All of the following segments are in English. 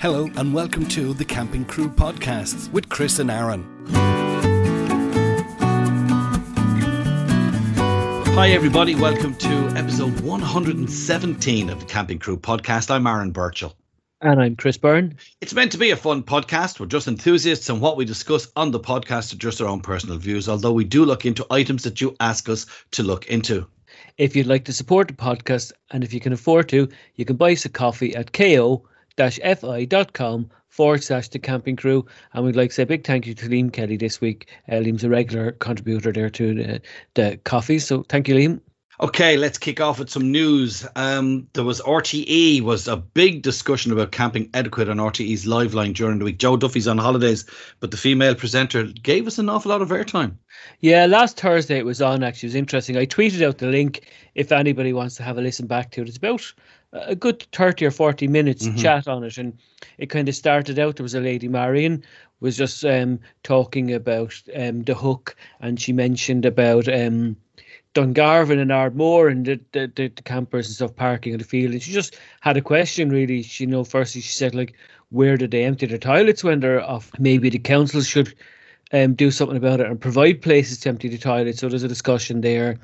Hello, and welcome to the Camping Crew Podcasts with Chris and Aaron. Hi, everybody. Welcome to episode 117 of the Camping Crew Podcast. I'm Aaron Burchael. And I'm Chris Byrne. It's meant to be a fun podcast. We're just enthusiasts, and what we discuss on the podcast are just our own personal views, although we do look into items that you ask us to look into. If you'd like to support the podcast, and if you can afford to, you can buy us a coffee at ko fi.com forward slash the camping crew. And we'd like to say a big thank you to Liam Kelly this week. Uh, Liam's a regular contributor there to the, the Ko-fi. So thank you, Liam. Okay, let's kick off with some news. Um, there was RTE was a big discussion about camping etiquette on RTE's Liveline during the week. Joe Duffy's on holidays, but the female presenter gave us an awful lot of airtime. Yeah, last Thursday it was on. Actually, it was interesting. I tweeted out the link if anybody wants to have a listen back to it. It's about a good 30 or 40 minutes mm-hmm. chat on it and it kind of started out there was a lady marion was just um, talking about um, the hook and she mentioned about um, Dungarvan and Ardmore and the, the, the, campers and stuff parking in the field. And she just had a question really. She you know firstly she said like where did they empty their toilets when they're off? Maybe the council should um, do something about it and provide places to empty the toilets. So there's a discussion there.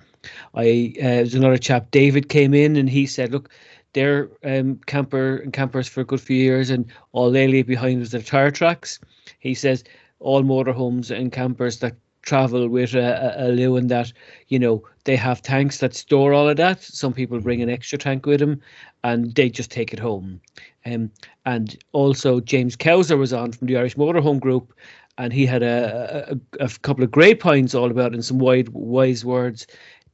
I uh, there's another chap David came in and he said look their um, camper and campers for a good few years, and all they leave behind was their tire tracks. He says all motorhomes and campers that travel with a, a, a Lewin that you know they have tanks that store all of that. Some people bring an extra tank with them, and they just take it home. Um, and also James Kowser was on from the Irish Motorhome Group, and he had a, a, a couple of great points all about and some wide wise words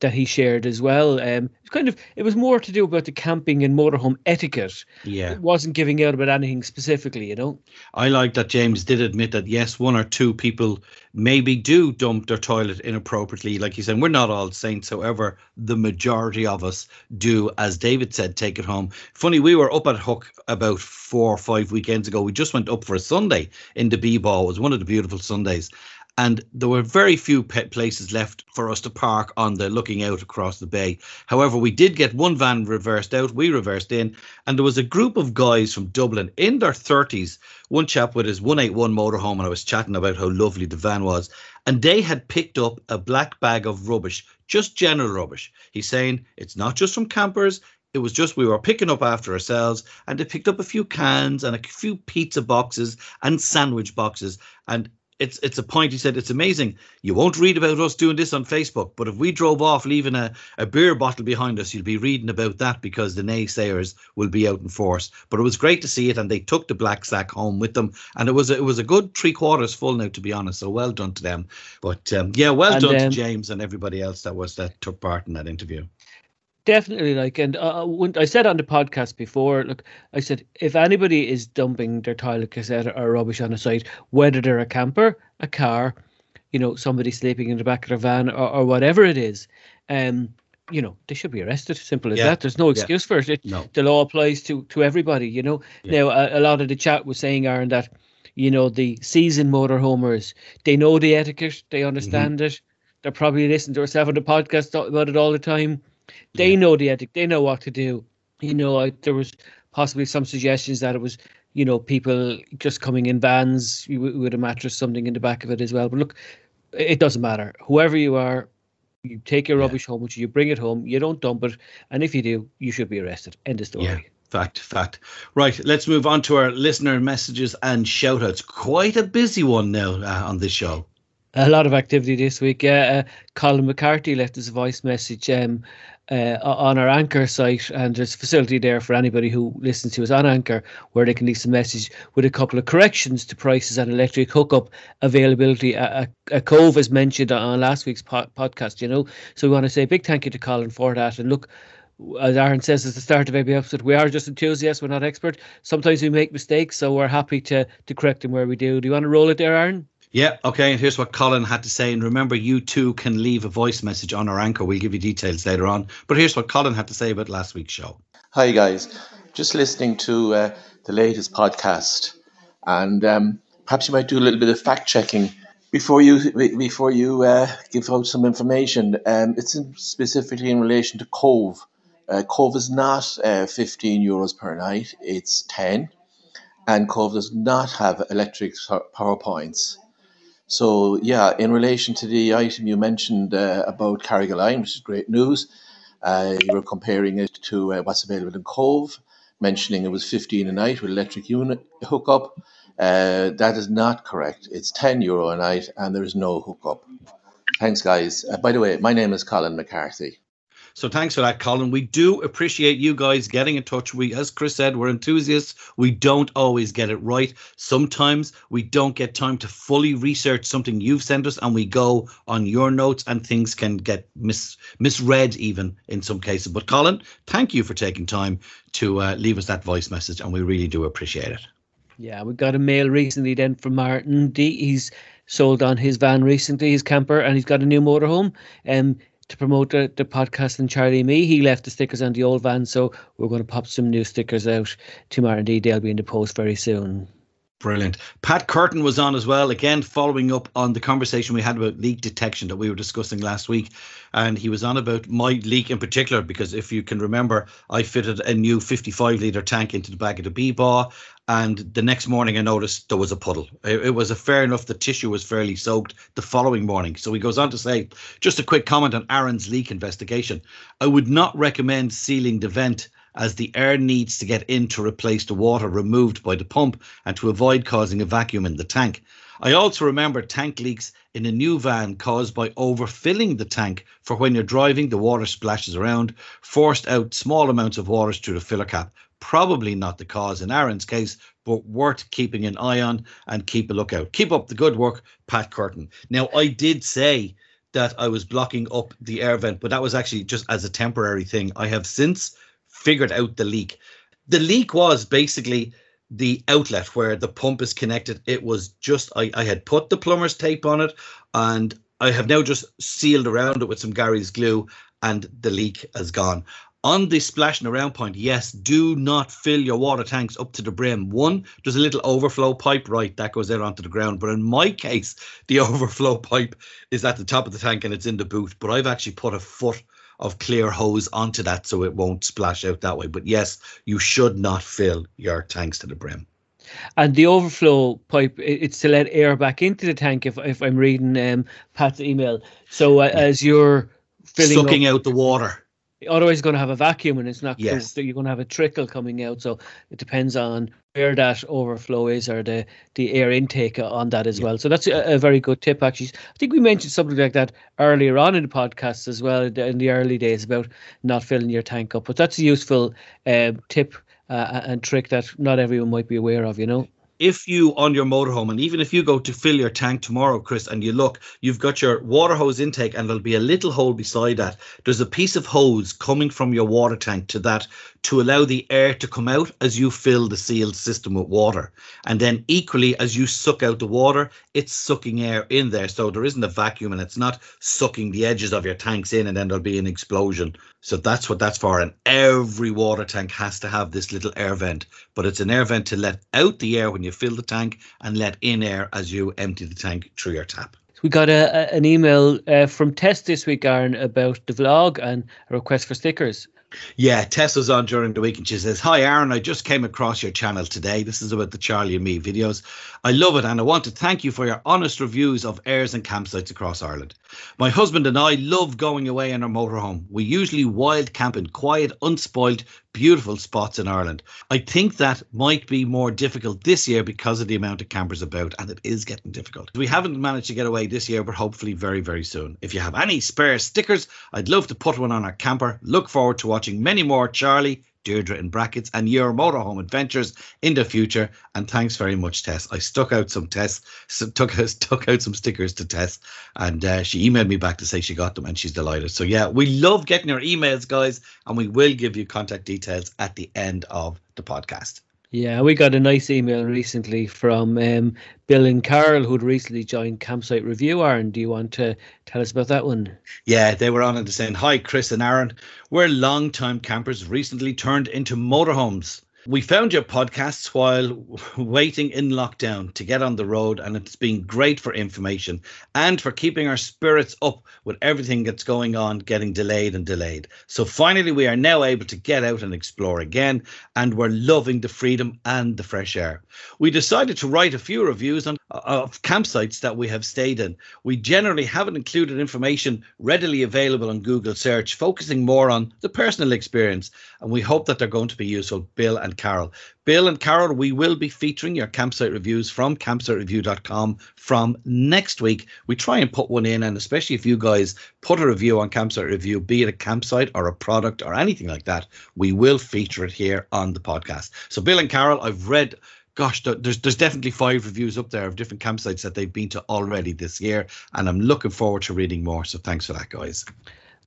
that he shared as well. Um, it kind of it was more to do about the camping and motorhome etiquette. Yeah, it wasn't giving out about anything specifically, you know. I like that James did admit that yes, one or two people maybe do dump their toilet inappropriately. Like he said, we're not all saints. However, the majority of us do, as David said, take it home. Funny, we were up at Hook about four or five weekends ago. We just went up for a Sunday in the B ball. It was one of the beautiful Sundays and there were very few places left for us to park on the looking out across the bay. However, we did get one van reversed out, we reversed in, and there was a group of guys from Dublin in their 30s. One chap with his 181 motorhome, and I was chatting about how lovely the van was, and they had picked up a black bag of rubbish, just general rubbish. He's saying it's not just from campers, it was just we were picking up after ourselves and they picked up a few cans and a few pizza boxes and sandwich boxes and it's it's a point. He said it's amazing. You won't read about us doing this on facebook but if we drove off leaving a, a beer bottle behind us you'll be reading about that because the naysayers will be out in force. But it was great to see it and they took the black sack home with them. And it was a, it was a good three quarters full now to be honest. So well done to them. But um, yeah well and, done um, to james and everybody else that was that took part in that interview Definitely, like, and uh, when I said on the podcast before, look, I said if anybody is dumping their toilet cassette or rubbish on a site, whether they're a camper, a car, you know, somebody sleeping in the back of their van, or, or whatever it is, um, you know, they should be arrested. Simple as yeah. that. There's no excuse yeah. for it. it no. The law applies to to everybody. You know. Yeah. Now, a, a, lot of the chat was saying, Aaron, that you know the season motorhomers, they know the etiquette, they understand mm-hmm. it. They're probably listening to ourselves on the podcast about it all the time they yeah. know the ethic. They know what to do. You know, I, there was possibly some suggestions that it was, you know, people just coming in vans with a mattress, something in the back of it as well. But look, it doesn't matter. Whoever you are, you take your rubbish yeah. home, which you bring it home. You don't dump it, and if you do, you should be arrested. End of story. Yeah. Fact, fact. Right, let's move on to our listener messages and shout outs. Quite a busy one now uh, on this show. A lot of activity this week. Yeah, uh, Colin McCarthy left us a voice message um, uh, on our Anchor site, and there's a facility there for anybody who listens to us on Anchor where they can leave some message with a couple of corrections to prices and electric hookup availability. A, a, a Cobh is mentioned on last week's po- podcast, you know. So we want to say a big thank you to Colin for that. And look, as Aaron says at the start of every episode, we are just enthusiasts. We're not expert. Sometimes we make mistakes, so we're happy to to correct them where we do. Do you want to roll it there, Aaron? Yeah, okay. And here's what Colin had to say. And remember, you too can leave a voice message on our anchor. We'll give you details later on. But here's what Colin had to say about last week's show. Hi, guys. Just listening to uh, the latest podcast. And um, perhaps you might do a little bit of fact checking before you before you uh, give out some information. Um, it's in specifically in relation to Cobh. Uh, Cobh is not uh, 15 euros per night, it's 10 and Cobh does not have electric power points. So, yeah, in relation to the item you mentioned uh, about Carrigaline, which is great news, uh, you were comparing it to uh, what's available in Cobh, mentioning it was 15 a night with electric unit hookup. Uh, that is not correct. It's 10 euro a night and there is no hookup. Thanks, guys. Uh, by the way, my name is Colin McCarthy. So thanks for that, Colin. We do appreciate you guys getting in touch. We, as Chris said, we're enthusiasts. We don't always get it right. Sometimes we don't get time to fully research something you've sent us, and we go on your notes, and things can get mis- misread even in some cases. But Colin, thank you for taking time to uh, leave us that voice message, and we really do appreciate it. Yeah, we got a mail recently then from Martin D. He's sold on his van recently, his camper, and he's got a new motorhome. Um, to promote the, the podcast and Charlie me. He left the stickers on the old van, so we're going to pop some new stickers out to R&D. They'll be in the post very soon. Brilliant. Pat Curtin was on as well, again, following up on the conversation we had about leak detection that we were discussing last week. And he was on about my leak in particular, because if you can remember, I fitted a new 55 litre tank into the back of the B-Bar. And the next morning, I noticed there was a puddle. It, it was a fair enough, the tissue was fairly soaked the following morning. So he goes on to say, just a quick comment on Aaron's leak investigation. I would not recommend sealing the vent as the air needs to get in to replace the water removed by the pump and to avoid causing a vacuum in the tank. I also remember tank leaks in a new van caused by overfilling the tank for when you're driving, the water splashes around, forced out small amounts of water through the filler cap. Probably not the cause in Aaron's case, but worth keeping an eye on and keep a lookout. Keep up the good work, Pat Curtin. Now, I did say that I was blocking up the air vent, but that was actually just as a temporary thing. I have since figured out the leak. The leak was basically the outlet where the pump is connected. It was just I, I had put the plumber's tape on it and I have now just sealed around it with some Gary's glue and the leak has gone. On the splashing around point, yes, do not fill your water tanks up to the brim. One, there's a little overflow pipe, right, that goes out onto the ground. But in my case, the overflow pipe is at the top of the tank and it's in the boot. But I've actually put a foot of clear hose onto that so it won't splash out that way. But yes, you should not fill your tanks to the brim. And the overflow pipe, it's to let air back into the tank. If if I'm reading um, Pat's email, so uh, as you're filling sucking up, out the water, otherwise you're going to have a vacuum and it's not yes. You're going to have a trickle coming out so it depends on where that overflow is or the the air intake on that as yeah. well so that's a, a, very good tip actually i think we mentioned something like that earlier on in the podcast as well in the early days about not filling your tank up but that's a useful uh, tip uh, and trick that not everyone might be aware of you know if you on your motorhome and even if you go to fill your tank tomorrow chris and you look you've got your water hose intake and there'll be a little hole beside that. There's a piece of hose coming from your water tank to that to allow the air to come out as you fill the sealed system with water and then equally as you suck out the water it's sucking air in there so there isn't a vacuum and it's not sucking the edges of your tanks in and then there'll be an explosion so that's what that's for. And every water tank has to have this little air vent, but it's an air vent to let out the air when you fill the tank and let in air as you empty the tank through your tap. We got a, a an email uh, from Tess this week, Aaron, about the vlog and a request for stickers. Yeah, Tess was on during the week and she says, Hi, Aaron, I just came across your channel today. This is about the Charlie and me videos. I love it and I want to thank you for your honest reviews of airs and campsites across Ireland. My husband and I love going away in our motorhome. We usually wild camp in quiet, unspoiled, beautiful spots in Ireland. I think that might be more difficult this year because of the amount of campers about, and it is getting difficult. We haven't managed to get away this year, but hopefully very, very soon. If you have any spare stickers, I'd love to put one on our camper. Look forward to watching many more Charlie Deirdre in brackets, and your motorhome adventures in the future. And thanks very much, Tess. I stuck out some Tess, so took took out some stickers to Tess, and uh, she emailed me back to say she got them, and she's delighted. So yeah, we love getting your emails, guys, and we will give you contact details at the end of the podcast. Yeah, we got a nice email recently from um, Bill and Carol, who'd recently joined Campsite Review. Aaron, do you want to tell us about that one? Yeah, they were on and saying, Hi, Chris and Aaron. We're long-time campers recently turned into motorhomes. We found your podcasts while waiting in lockdown to get on the road, and it's been great for information and for keeping our spirits up with everything that's going on, getting delayed and delayed. So finally, we are now able to get out and explore again, and we're loving the freedom and the fresh air. We decided to write a few reviews on of campsites that we have stayed in. We generally haven't included information readily available on Google search, focusing more on the personal experience, and we hope that they're going to be useful. Bill and Carol. Bill and Carol, we will be featuring your campsite reviews from campsitereview.com from next week. We try and put one in, and especially if you guys put a review on Campsite Review, be it a campsite or a product or anything like that, we will feature it here on the podcast. So, Bill and Carol, I've read gosh, there's there's definitely five reviews up there of different campsites that they've been to already this year, and I'm looking forward to reading more. So thanks for that, guys.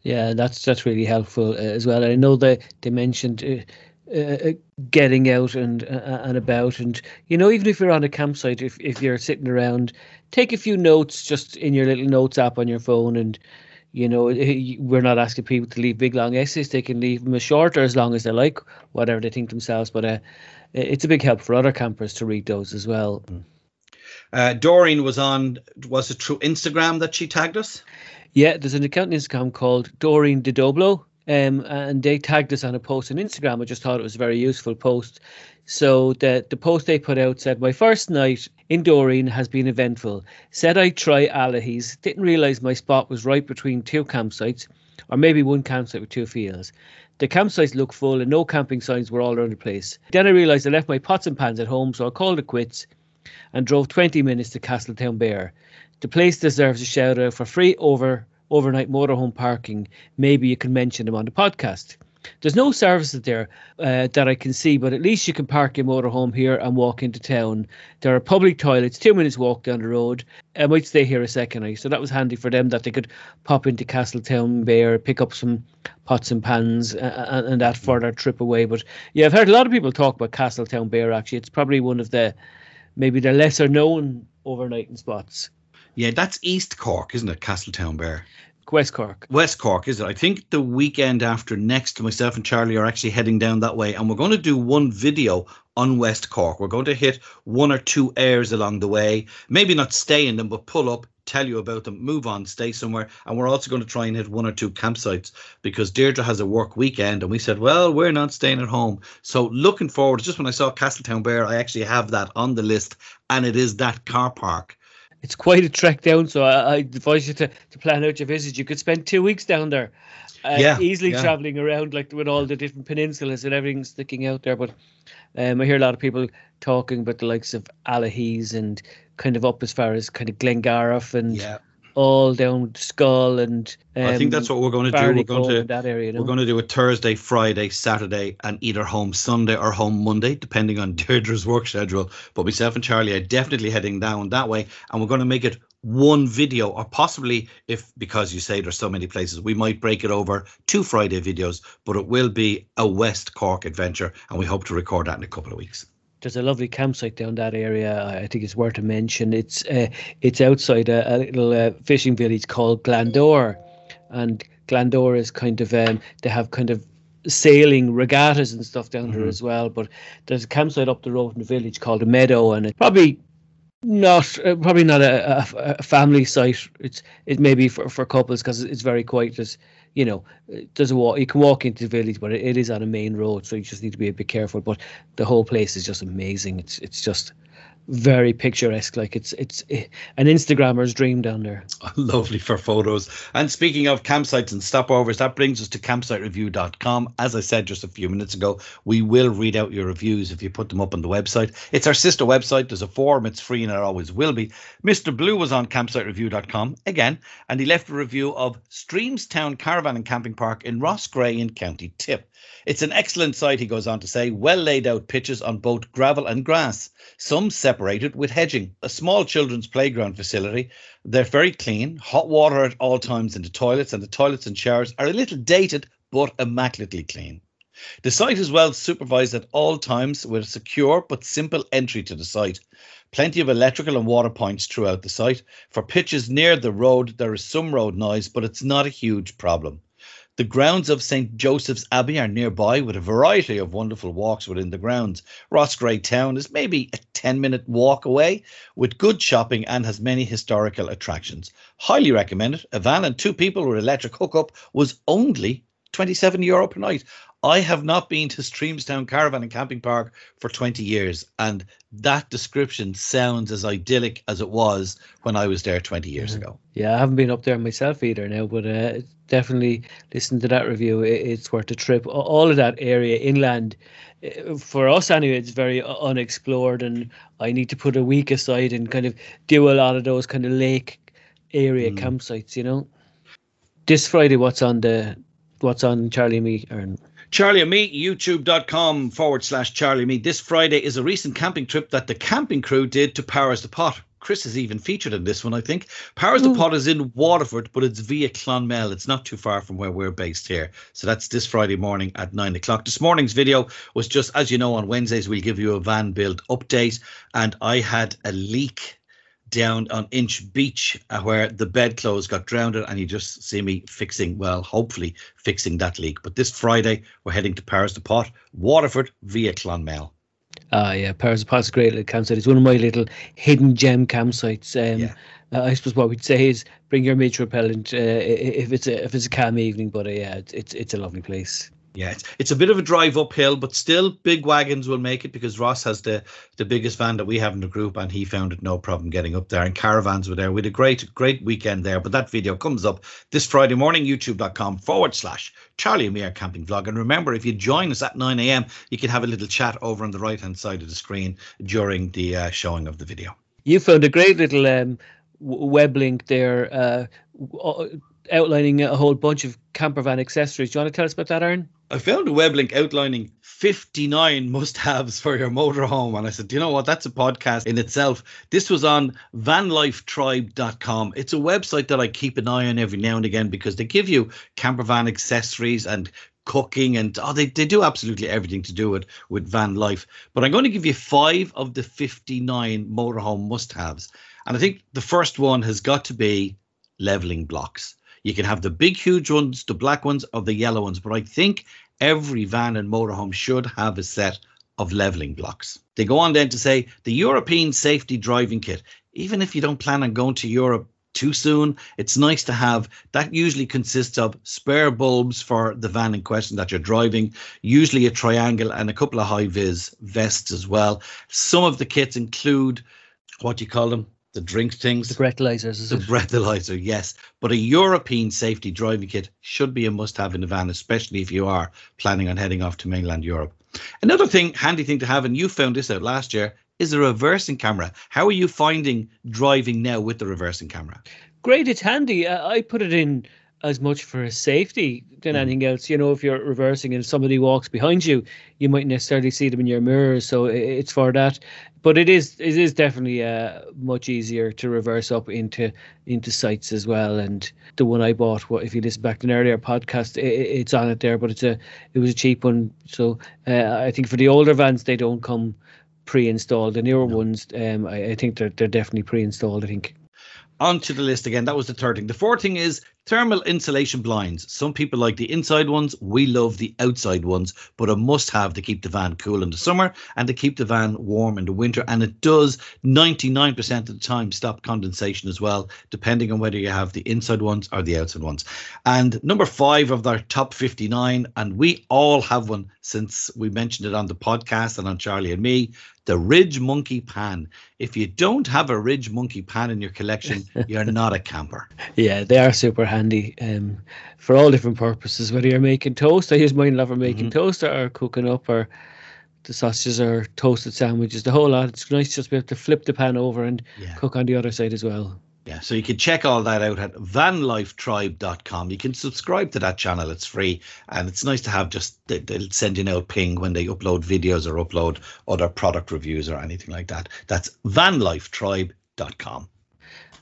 Yeah, that's that's really helpful uh, as well. I know that they mentioned. Uh, uh, getting out and uh, and about and you know even if you're on a campsite if, if you're sitting around take a few notes just in your little notes app on your phone and you know we're not asking people to leave big long essays they can leave them as short or as long as they like whatever they think themselves but uh, it's a big help for other campers to read those as well. Mm. Uh, Doreen was on, was it through Instagram that she tagged us? Yeah, there's an account on Instagram called Doreen de Doblo, um, and they tagged us on a post on Instagram. I just thought it was a very useful post. So the the post they put out said, "My first night in Doreen has been eventful. Said I'd try Allihies. Didn't realise my spot was right between two campsites, or maybe one campsite with two fields. The campsites looked full and no camping signs were all around the place. Then I realised I left my pots and pans at home, so I called it quits and drove 20 minutes to Castletownbere. The place deserves a shout out for free over overnight motorhome parking. Maybe you can mention them on the podcast. There's no services there uh, that I can see, but at least you can park your motorhome here and walk into town. There are public toilets, two minutes walk down the road. I might stay here a second, so that was handy for them that they could pop into Castletownbere, pick up some pots and pans, uh, and, and that for their trip away. But yeah, I've heard a lot of people talk about Castletownbere. Actually, it's probably one of the maybe the lesser known overnighting spots. Yeah, that's East Cork, isn't it? Castletownbere. West Cork. West Cork, is it? I think the weekend after next, myself and Charlie are actually heading down that way, and we're going to do one video on West Cork. We're going to hit one or two airs along the way. Maybe not stay in them, but pull up, tell you about them, move on, stay somewhere. And we're also going to try and hit one or two campsites because Deirdre has a work weekend, and we said, well, we're not staying at home. So looking forward. Just when I saw Castletownbere, I actually have that on the list, and it is that car park it's quite a trek down. So I, I advise you to, to plan out your visit. You could spend two weeks down there, uh, yeah, easily yeah. traveling around like with all the different peninsulas and everything sticking out there. But um, I hear a lot of people talking about the likes of Allihies and kind of up as far as kind of Glengarriff and yeah all down Schull and um, I think that's what we're going to do. We're going to that area. We're going to do a Thursday, Friday, Saturday, and either home Sunday or home Monday, depending on Deirdre's work schedule. But myself and Charlie are definitely heading down that way, and we're going to make it one video, or possibly if because you say there's so many places, we might break it over two Friday videos. But it will be a West Cork adventure, and we hope to record that in a couple of weeks there's a lovely campsite down that area. I think it's worth a mention. It's uh, it's outside a, a little uh, fishing village called Glandore, and Glandore is kind of um, they have kind of sailing regattas and stuff down mm-hmm. there as well. But there's a campsite up the road in the village called a Meadow, and it's probably not uh, probably not a, a, a, family site. It's it may be for, for couples because it's very quiet. There's you know, there's a walk. You can walk into the village, but it, it is on a main road, so you just need to be a bit careful. But the whole place is just amazing. It's it's just very picturesque. Like it's it's eh, an Instagrammer's dream down there. Lovely for photos. And speaking of campsites and stopovers, that brings us to campsitereview.com. As I said just a few minutes ago, we will read out your reviews if you put them up on the website. It's our sister website. There's a forum. It's free and it always will be. Mr. Blue was on campsitereview.com again, and he left a review of Streamstown Caravan and Camping Park in Roscrea in County Tip. It's an excellent site, he goes on to say, well laid out pitches on both gravel and grass, some separated with hedging, a small children's playground facility. They're very clean, hot water at all times in the toilets, and the toilets and showers are a little dated but immaculately clean. The site is well supervised at all times with a secure but simple entry to the site. Plenty of electrical and water points throughout the site. For pitches near the road, there is some road noise, but it's not a huge problem. The grounds of St. Joseph's Abbey are nearby with a variety of wonderful walks within the grounds. Roscrea Town is maybe a 10 minute walk away with good shopping and has many historical attractions. Highly recommend it. A van and two people with electric hookup was only 27 euro per night. I have not been to Streamstown Caravan and Camping Park for 20 years, and that description sounds as idyllic as it was when I was there 20 years yeah. ago. Yeah, I haven't been up there myself either now, but uh, definitely listen to that review. It's worth a trip. All of that area inland, uh, for us anyway, it's very unexplored, and I need to put a week aside and kind of do a lot of those kind of lake area mm. campsites. You know, this Friday, what's on the what's on Charlie and me, Aaron? Charlie and me, youtube.com forward slash Charlie and me. This Friday is a recent camping trip that the camping crew did to Powers the Pot. Chris is even featured in this one, I think. Powers the Pot is in Waterford, but it's via Clonmel. It's not too far from where we're based here. So that's this Friday morning at nine o'clock. This morning's video was just, as you know, on Wednesdays, we'll give you a van build update. And I had a leak down on Inch Beach uh, where the bedclothes got drowned and you just see me fixing, well, hopefully fixing that leak. But this Friday, we're heading to Powers the Pot, Waterford via Clonmel. Ah, uh, yeah, Powers the Pot's a great little campsite. It's one of my little hidden gem campsites. Um, yeah. Uh, I suppose what we'd say is bring your mid repellent uh, if it's a if it's a calm evening. But uh, yeah, it's it's a lovely place. Yeah, it's, it's a bit of a drive uphill, but still big wagons will make it because Ross has the the biggest van that we have in the group, and he found it no problem getting up there. And caravans were there. We had a great great weekend there. But that video comes up this Friday morning, YouTube.com forward slash Charlie are camping vlog. And remember, if you join us at 9 a.m., you can have a little chat over on the right hand side of the screen during the uh, showing of the video. You found a great little um, web link there. Uh, outlining a whole bunch of camper van accessories. Do you want to tell us about that, Aaron? I found a web link outlining 59 must haves for your motorhome. And I said, you know what? That's a podcast in itself. This was on vanlifetribe.com. It's a website that I keep an eye on every now and again because they give you camper van accessories and cooking and oh they, they do absolutely everything to do it with van life but i'm going to give you five of the 59 motorhome must haves and i think the first one has got to be leveling blocks you can have the big, huge ones, the black ones, or the yellow ones. But I think every van and motorhome should have a set of leveling blocks. They go on then to say the European safety driving kit. Even if you don't plan on going to Europe too soon, it's nice to have. That usually consists of spare bulbs for the van in question that you're driving, usually a triangle and a couple of high vis vests as well. Some of the kits include what do you call them? The drink things. The breathalyzers. the it? breathalyzer, yes. But a European safety driving kit should be a must have in a van, especially if you are planning on heading off to mainland Europe. Another thing, handy thing to have, and you found this out last year, is a reversing camera. How are you finding driving now with the reversing camera? Great, it's handy. Uh, I put it in as much for safety than mm. anything else. You know, if you're reversing and somebody walks behind you, you might necessarily see them in your mirror. So it's for that. But it is it is definitely uh, much easier to reverse up into into sites as well. And the one I bought, what if you listen back to an earlier podcast, it, it's on it there. But it's a it was a cheap one. So uh, I think for the older vans, they don't come pre-installed. The newer no. ones, um, I, I think they're they're definitely pre-installed. I think onto the list again. That was the third thing. The fourth thing is thermal insulation blinds. Some people like the inside ones. We love the outside ones, but a must have to keep the van cool in the summer and to keep the van warm in the winter. And it does 99% of the time stop condensation as well, depending on whether you have the inside ones or the outside ones. And number five of our top 59, and we all have one since we mentioned it on the podcast and on Charlie and me, the Ridge Monkey Pan. If you don't have a Ridge Monkey Pan in your collection, you're not a camper. Yeah, they are super handy um, for all different purposes. Whether you're making toast, I use mine love for making mm-hmm. toast or cooking up or the sausages or toasted sandwiches, the whole lot. It's nice just to be able to flip the pan over and yeah. cook on the other side as well. Yeah, so you can check all that out at vanlifetribe.com. You can subscribe to that channel, it's free. And it's nice to have just, they'll send you out ping when they upload videos or upload other product reviews or anything like that. That's vanlifetribe.com.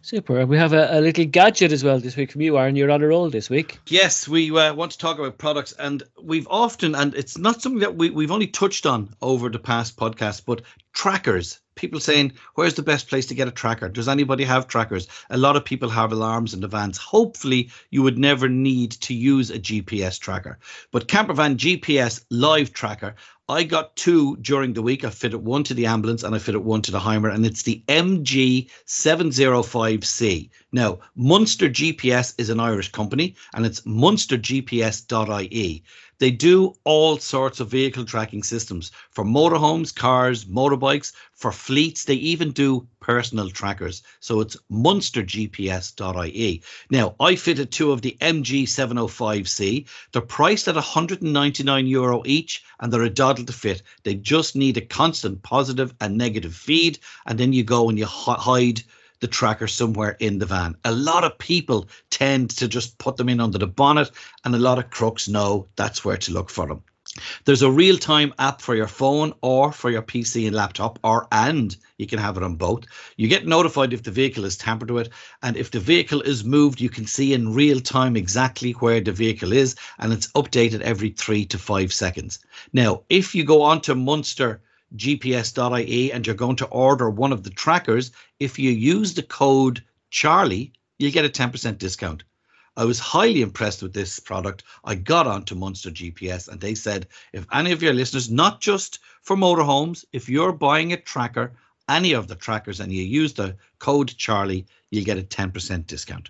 Super. We have a, a, little gadget as well this week from you, Aaron. You're on a roll this week. Yes, we uh, want to talk about products, and we've often, and it's not something that we, we've only touched on over the past podcast, but trackers people saying where's the best place to get a tracker does anybody have trackers a lot of people have alarms in the vans hopefully you would never need to use a gps tracker but campervan gps live tracker I got two during the week. I fitted one to the ambulance and I fitted one to the Hymer, and it's the MG705C. Now, Munster GPS is an Irish company and it's munstergps.ie. They do all sorts of vehicle tracking systems for motorhomes, cars, motorbikes, for fleets. They even do personal trackers. So it's munstergps.ie. Now, I fitted two of the MG705C. They're priced at 199 euro each and they're a doddle to fit. They just need a constant positive and negative feed. And then you go and you hide the tracker somewhere in the van. A lot of people tend to just put them in under the bonnet, and a lot of crooks know that's where to look for them. There's a real time app for your phone or for your PC and laptop, or and you can have it on both. You get notified if the vehicle is tampered with, and if the vehicle is moved, you can see in real time exactly where the vehicle is, and it's updated every three to five seconds. Now, if you go on to Munster gps.ie and you're going to order one of the trackers, if you use the code Charlie, you'll get a 10% discount. I was highly impressed with this product. I got onto Munster GPS and they said if any of your listeners, not just for motorhomes, if you're buying a tracker, any of the trackers, and you use the code Charlie, you'll get a 10% discount.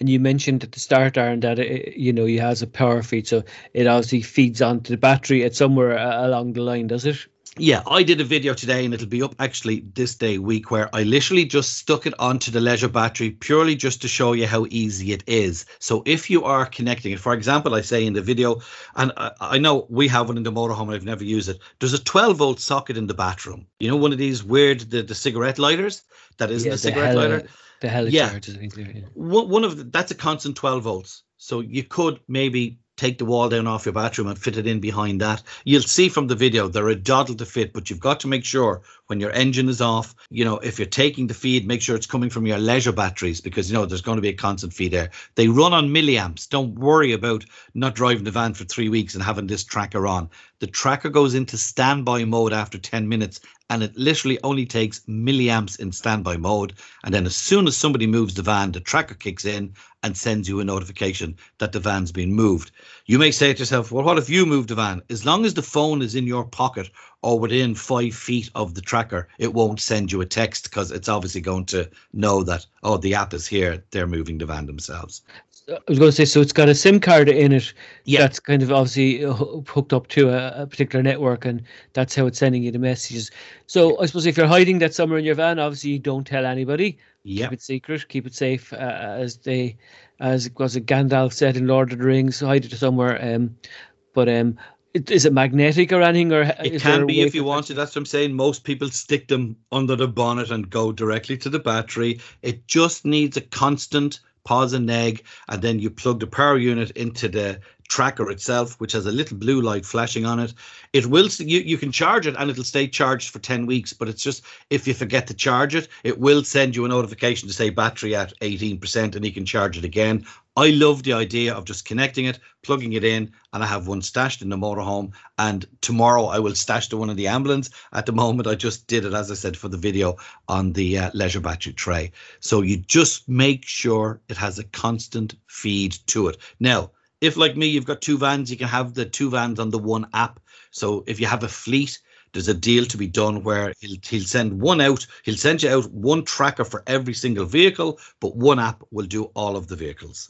And you mentioned at the start, Aaron, that it, you know it has a power feed, so it obviously feeds onto the battery at somewhere uh, along the line, does it? Yeah, I did a video today and it'll be up actually this day week where I literally just stuck it onto the leisure battery purely just to show you how easy it is. So if you are connecting it, for example, I say in the video, and I, I know we have one in the motorhome and I've never used it. There's a 12 volt socket in the bathroom. You know, one of these weird the, the cigarette lighters that isn't Yeah, a cigarette heli- lighter. The heli Yeah. charge, I think. Yeah. One one of the, that's a constant 12 volts. So you could maybe take the wall down off your bathroom and fit it in behind that. You'll see from the video they're a doddle to fit, but you've got to make sure when your engine is off, you know, if you're taking the feed, make sure it's coming from your leisure batteries because you know there's going to be a constant feed there. They run on milliamps. Don't worry about not driving the van for three weeks and having this tracker on. The tracker goes into standby mode after 10 minutes and it literally only takes milliamps in standby mode. And then as soon as somebody moves the van, the tracker kicks in and sends you a notification that the van's been moved. You may say to yourself, well, what if you move the van? As long as the phone is in your pocket or within five feet of the tracker, it won't send you a text because it's obviously going to know that, oh, the app is here. They're moving the van themselves. I was going to say, so it's got a SIM card in it. Yeah. That's kind of obviously uh, hooked up to a, a particular network, and that's how it's sending you the messages. So I suppose if you're hiding that somewhere in your van, obviously you don't tell anybody. Yeah. Keep it secret. Keep it safe. Uh, as they, as was it Gandalf said in Lord of the Rings, hide it somewhere. Um, but um, it, is it magnetic or anything, or It can be if you want to. That's what I'm saying. Most people stick them under the bonnet and go directly to the battery. It just needs a constant pause and neg, and then you plug the power unit into the tracker itself, which has a little blue light flashing on it. It will you you can charge it and it'll stay charged for 10 weeks, but it's just if you forget to charge it, it will send you a notification to say battery at 18% and you can charge it again. I love the idea of just connecting it, plugging it in, and I have one stashed in the motorhome. And tomorrow I will stash the one in the ambulance. At the moment, I just did it, as I said, for the video on the uh, leisure battery tray. So you just make sure it has a constant feed to it. Now, if like me, you've got two vans, you can have the two vans on the one app. So if you have a fleet, there's a deal to be done where he'll, he'll send one out, he'll send you out one tracker for every single vehicle, but one app will do all of the vehicles.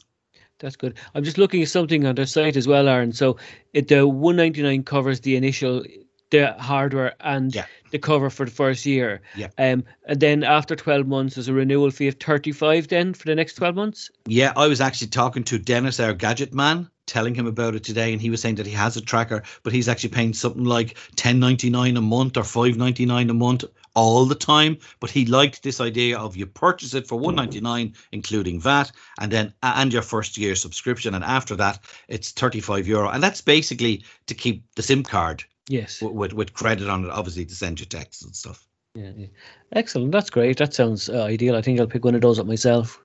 That's good. I'm just looking at something on their site as well, Aaron. So it, the 199 covers the initial the hardware and Yeah. the cover for the first year. Yeah. Um, and then after 12 months, there's a renewal fee of 35 then for the next 12 months. Yeah, I was actually talking to Dennis, our gadget man, telling him about it today, and he was saying that he has a tracker, but he's actually paying something like ten ninety nine a month or five ninety nine a month all the time. But he liked this idea of you purchase it for one ninety nine, including VAT, and then and your first year subscription, and after that it's thirty five euro, and that's basically to keep the SIM card Yes. with, with with credit on it, obviously to send you texts and stuff. Yeah, yeah. Excellent. That's great. That sounds uh, ideal. I think I'll pick one of those up myself.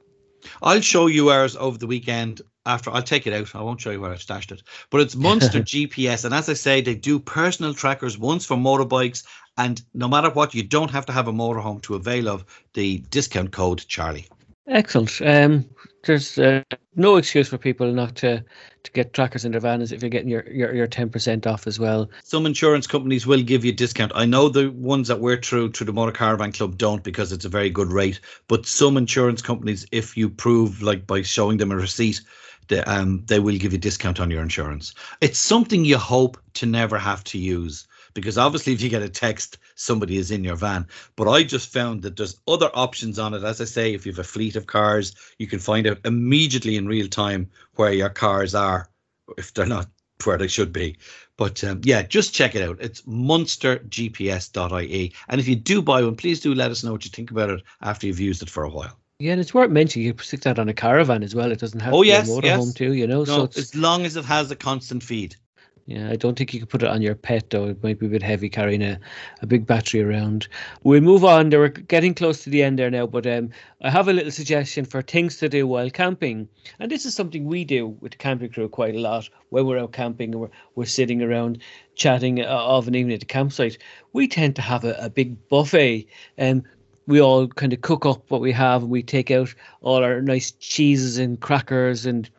I'll show you ours over the weekend. After I'll take it out. I won't show you where I've stashed it. But it's Munster GPS, and as I say, they do personal trackers once for motorbikes, and no matter what, you don't have to have a motorhome to avail of the discount code Charlie. Excellent. Um, there's uh, no excuse for people not to to get trackers in their vans if you're getting your your your ten percent off as well. Some insurance companies will give you a discount. I know the ones that we're through through the Motor Caravan Club don't because it's a very good rate. But some insurance companies, if you prove like by showing them a receipt, they, um, they will give you a discount on your insurance. It's something you hope to never have to use because obviously if you get a text somebody is in your van but i just found that there's other options on it as i say if you have a fleet of cars you can find out immediately in real time where your cars are if they're not where they should be but um, yeah just check it out it's munstergps.ie and if you do buy one please do let us know what you think about it after you've used it for a while yeah, and it's worth mentioning you stick that on a caravan as well. It doesn't have oh, to yes, be a motorhome yes. too, you know. no, so it's, as long as it has a constant feed Yeah, I don't think you could put it on your pet though. It might be a bit heavy carrying a, a big battery around. We'll move on. We're getting close to the end there now, but um, I have a little suggestion for things to do while camping. And this is something we do with the camping crew quite a lot when we're out camping and we're, we're sitting around chatting uh, of an evening at the campsite. We tend to have a, a big buffet. Um, we all kind of cook up what we have and we take out all our nice cheeses and crackers and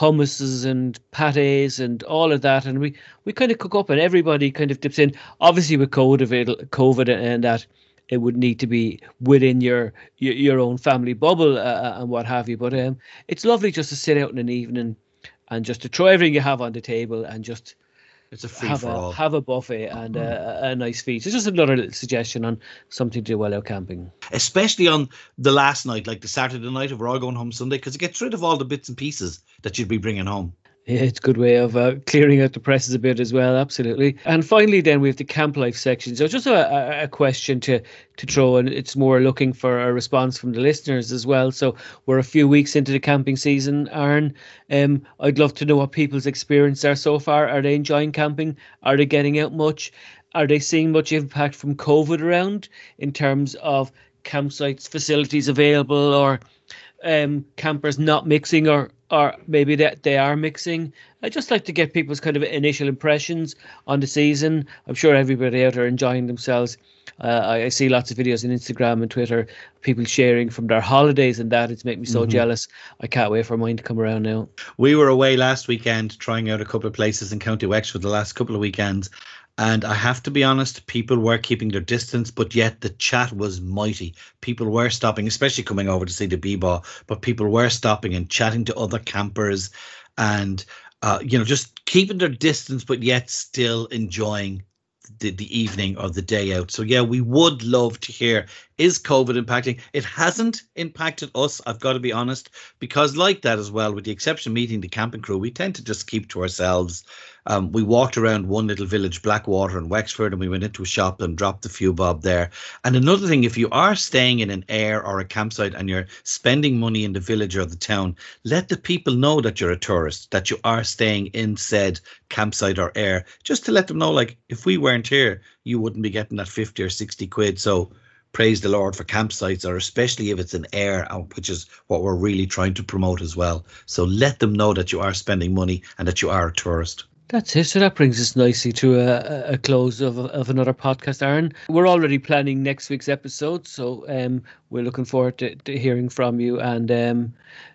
hummuses and pates and all of that, and we we kind of cook up, and everybody kind of dips in. Obviously, with COVID, COVID and that, it would need to be within your your, your own family bubble uh, and what have you. But um, it's lovely just to sit out in an evening and just to throw everything you have on the table and just it's a free have for a all have a buffet and a, a nice feast. It's just another little suggestion on something to do while out camping. especially on the last night, like the Saturday night, if we're all going home Sunday, because it gets rid of all the bits and pieces that you'd be bringing home. Yeah, it's a good way of uh, clearing out the presses a bit as well. Absolutely. And finally, then we have the camp life section. So just a, a, question to to throw, and it's more looking for a response from the listeners as well. So we're a few weeks into the camping season, Aaron. Um, I'd love to know what people's experience are so far. Are they enjoying camping? Are they getting out much? Are they seeing much impact from COVID around in terms of campsites, facilities available, or um, campers not mixing or or maybe that they are mixing. I just like to get people's kind of initial impressions on the season. I'm sure everybody out there enjoying themselves. Uh, I, I see lots of videos on Instagram and Twitter, people sharing from their holidays and that. It's making me so jealous. I can't wait for mine to come around now. We were away last weekend trying out a couple of places in County Wexford the last couple of weekends. And I have to be honest, people were keeping their distance, but yet the chat was mighty. People were stopping, especially coming over to see the b-ball, but people were stopping and chatting to other campers and, uh, you know, just keeping their distance, but yet still enjoying the, the evening or the day out. So yeah, we would love to hear is COVID impacting? It hasn't impacted us, I've got to be honest, because like that as well, with the exception of meeting the camping crew, we tend to just keep to ourselves. Um, we walked around one little village, Blackwater in Wexford, and we went into a shop and dropped a few bob there. And another thing, if you are staying in an air or a campsite and you're spending money in the village or the town, let the people know that you're a tourist, that you are staying in said campsite or air, just to let them know, like, if we weren't here, you wouldn't be getting that 50 or 60 quid. So praise the Lord for campsites, or especially if it's an air, uh, which is what we're really trying to promote as well. So let them know that you are spending money and that you are a tourist. That's it. So that brings us nicely to a, a close of, of another podcast, Aaron. We're already planning next week's episode, so um, we're looking forward to, to hearing from you and um,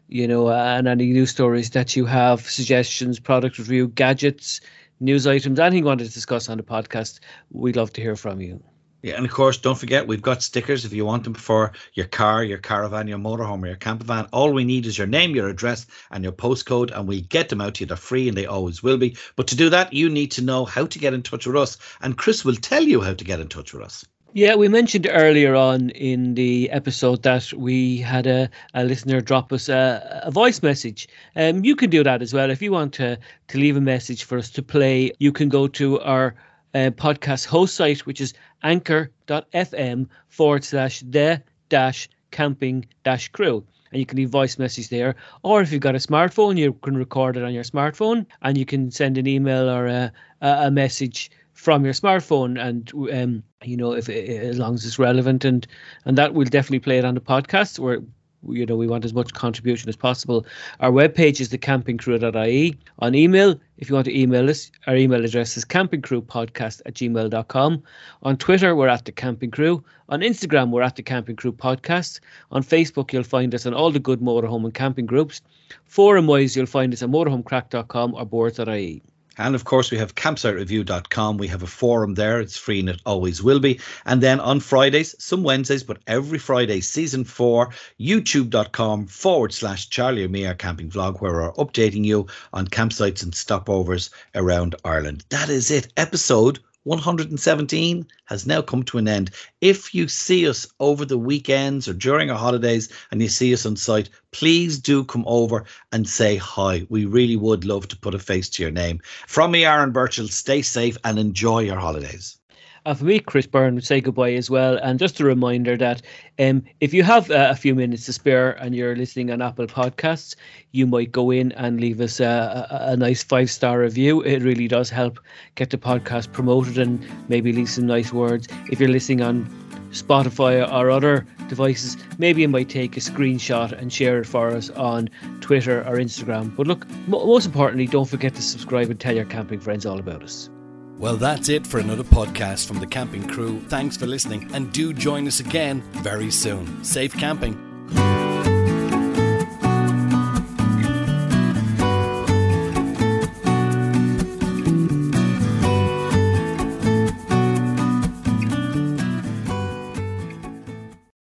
you know, and any news stories that you have, suggestions, product review, gadgets, news items, anything you want to discuss on the podcast. We'd love to hear from you. Yeah, and of course, don't forget we've got stickers if you want them for your car, your caravan, your motorhome, or your camper van. All we need is your name, your address, and your postcode, and we get them out to you. They're free and they always will be. But to do that, you need to know how to get in touch with us, and Chris will tell you how to get in touch with us. Yeah, we mentioned earlier on in the episode that we had a, a listener drop us a, a voice message. Um, you can do that as well. If you want to, to leave a message for us to play, you can go to our uh, podcast host site, which is anchor.fm forward slash the dash camping dash crew. And you can leave voice message there. Or if you've got a smartphone, you can record it on your smartphone and you can send an email or a, a, message from your smartphone and um, you know if as long as it's relevant and and that we'll definitely play it on the podcast we're you know we want as much contribution as possible. Our webpage is thecampingcrew.ie. On email, if you want to email us, our email address is campingcrewpodcast at gmail.com. On Twitter, we're at the Camping Crew. On Instagram, we're at the Camping Crew Podcast. On Facebook, you'll find us on all the good motorhome and camping groups. Forum wise, you'll find us at motorhomecrack.com or boards.ie. And of course, we have campsitereview.com. We have a forum there. It's free and it always will be. And then on Fridays, some Wednesdays, but every Friday, season four, youtube.com forward slash Charlie our camping vlog, where we're updating you on campsites and stopovers around Ireland. That is it. Episode 117 has now come to an end. If you see us over the weekends or during our holidays and you see us on site, please do come over and say hi. We really would love to put a face to your name. From me, Aaron Burchael, stay safe and enjoy your holidays. For me, Chris Byrne would say goodbye as well. And just a reminder that um, if you have uh, a few minutes to spare and you're listening on Apple Podcasts, you might go in and leave us a, a, a nice five star review. It really does help get the podcast promoted and maybe leave some nice words. If you're listening on Spotify or other devices, maybe you might take a screenshot and share it for us on Twitter or Instagram. But look, most importantly, don't forget to subscribe and tell your camping friends all about us. Well, that's it for another podcast from the Camping Crew. Thanks for listening and do join us again very soon. Safe camping.